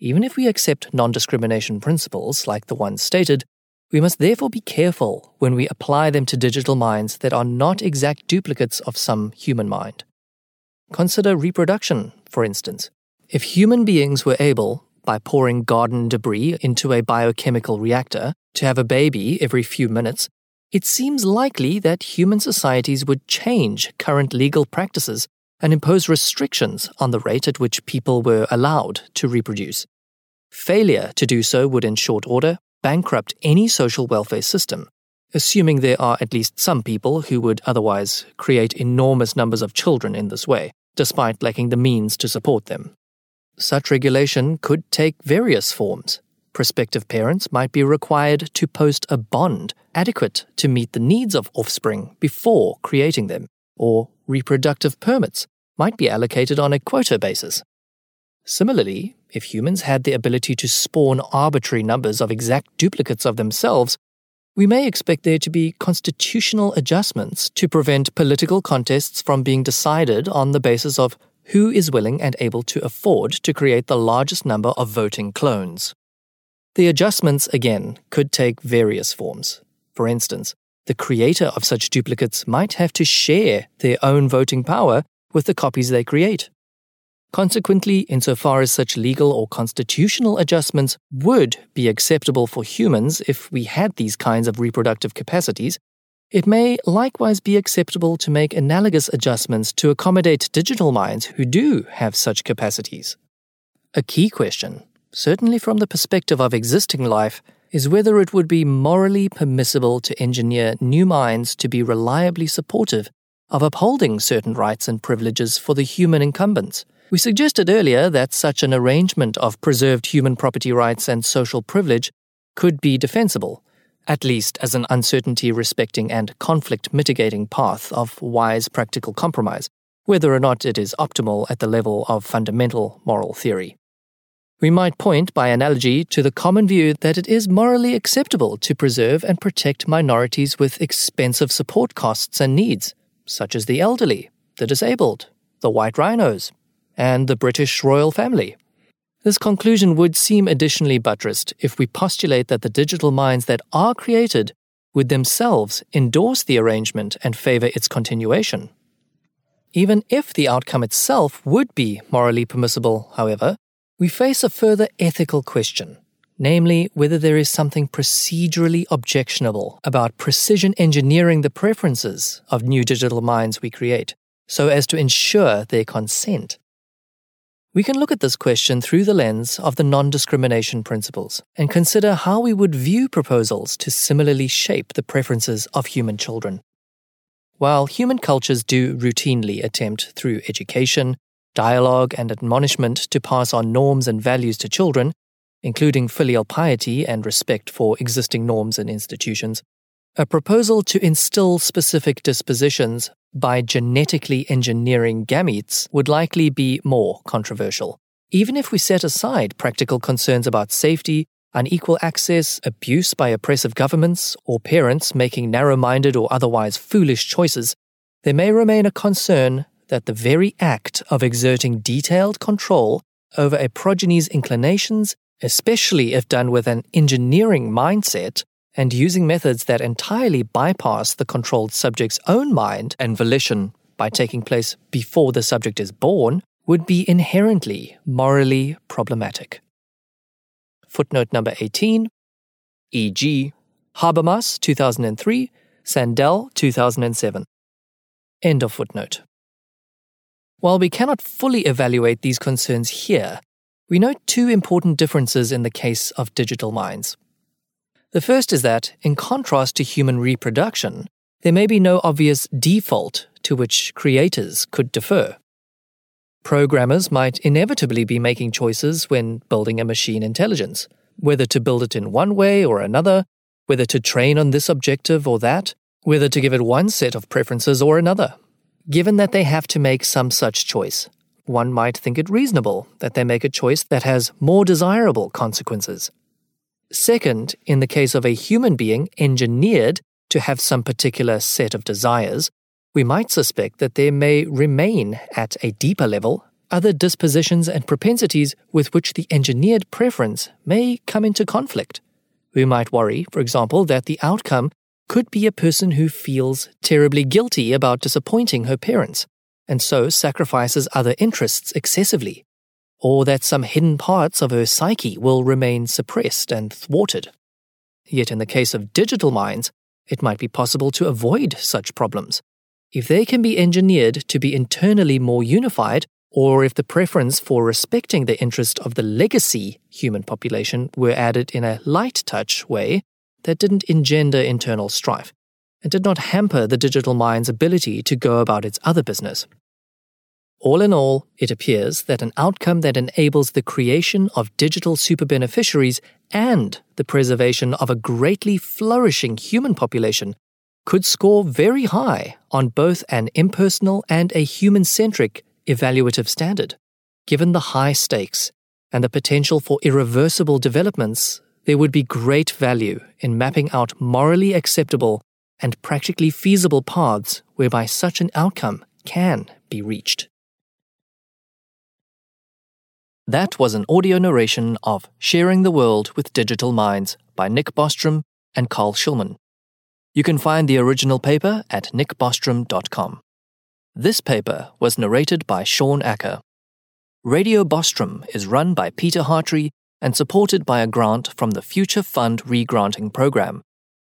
Even if we accept non discrimination principles like the ones stated, we must therefore be careful when we apply them to digital minds that are not exact duplicates of some human mind. Consider reproduction, for instance. If human beings were able, by pouring garden debris into a biochemical reactor, to have a baby every few minutes, it seems likely that human societies would change current legal practices and impose restrictions on the rate at which people were allowed to reproduce. Failure to do so would, in short order, bankrupt any social welfare system, assuming there are at least some people who would otherwise create enormous numbers of children in this way, despite lacking the means to support them. Such regulation could take various forms. Prospective parents might be required to post a bond adequate to meet the needs of offspring before creating them, or reproductive permits might be allocated on a quota basis. Similarly, if humans had the ability to spawn arbitrary numbers of exact duplicates of themselves, we may expect there to be constitutional adjustments to prevent political contests from being decided on the basis of who is willing and able to afford to create the largest number of voting clones. The adjustments, again, could take various forms. For instance, the creator of such duplicates might have to share their own voting power with the copies they create. Consequently, insofar as such legal or constitutional adjustments would be acceptable for humans if we had these kinds of reproductive capacities, it may likewise be acceptable to make analogous adjustments to accommodate digital minds who do have such capacities. A key question, certainly from the perspective of existing life, is whether it would be morally permissible to engineer new minds to be reliably supportive of upholding certain rights and privileges for the human incumbents we suggested earlier that such an arrangement of preserved human property rights and social privilege could be defensible, at least as an uncertainty respecting and conflict mitigating path of wise practical compromise, whether or not it is optimal at the level of fundamental moral theory. We might point by analogy to the common view that it is morally acceptable to preserve and protect minorities with expensive support costs and needs, such as the elderly, the disabled, the white rhinos, and the British royal family. This conclusion would seem additionally buttressed if we postulate that the digital minds that are created would themselves endorse the arrangement and favor its continuation. Even if the outcome itself would be morally permissible, however, we face a further ethical question, namely whether there is something procedurally objectionable about precision engineering the preferences of new digital minds we create so as to ensure their consent. We can look at this question through the lens of the non discrimination principles and consider how we would view proposals to similarly shape the preferences of human children. While human cultures do routinely attempt through education, dialogue, and admonishment to pass on norms and values to children, including filial piety and respect for existing norms and institutions, a proposal to instill specific dispositions by genetically engineering gametes would likely be more controversial. Even if we set aside practical concerns about safety, unequal access, abuse by oppressive governments, or parents making narrow minded or otherwise foolish choices, there may remain a concern that the very act of exerting detailed control over a progeny's inclinations, especially if done with an engineering mindset, and using methods that entirely bypass the controlled subject's own mind and volition by taking place before the subject is born would be inherently morally problematic. Footnote number 18, e.g., Habermas 2003, Sandel 2007. End of footnote. While we cannot fully evaluate these concerns here, we note two important differences in the case of digital minds. The first is that, in contrast to human reproduction, there may be no obvious default to which creators could defer. Programmers might inevitably be making choices when building a machine intelligence, whether to build it in one way or another, whether to train on this objective or that, whether to give it one set of preferences or another. Given that they have to make some such choice, one might think it reasonable that they make a choice that has more desirable consequences. Second, in the case of a human being engineered to have some particular set of desires, we might suspect that there may remain at a deeper level other dispositions and propensities with which the engineered preference may come into conflict. We might worry, for example, that the outcome could be a person who feels terribly guilty about disappointing her parents, and so sacrifices other interests excessively or that some hidden parts of her psyche will remain suppressed and thwarted. Yet in the case of digital minds, it might be possible to avoid such problems. If they can be engineered to be internally more unified, or if the preference for respecting the interest of the legacy human population were added in a light touch way that didn't engender internal strife and did not hamper the digital mind's ability to go about its other business. All in all, it appears that an outcome that enables the creation of digital super beneficiaries and the preservation of a greatly flourishing human population could score very high on both an impersonal and a human centric evaluative standard. Given the high stakes and the potential for irreversible developments, there would be great value in mapping out morally acceptable and practically feasible paths whereby such an outcome can be reached. That was an audio narration of Sharing the World with Digital Minds by Nick Bostrom and Carl Shulman. You can find the original paper at nickbostrom.com. This paper was narrated by Sean Acker. Radio Bostrom is run by Peter Hartree and supported by a grant from the Future Fund Regranting Program.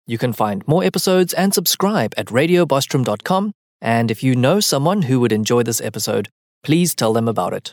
You can find more episodes and subscribe at radiobostrom.com. And if you know someone who would enjoy this episode, please tell them about it.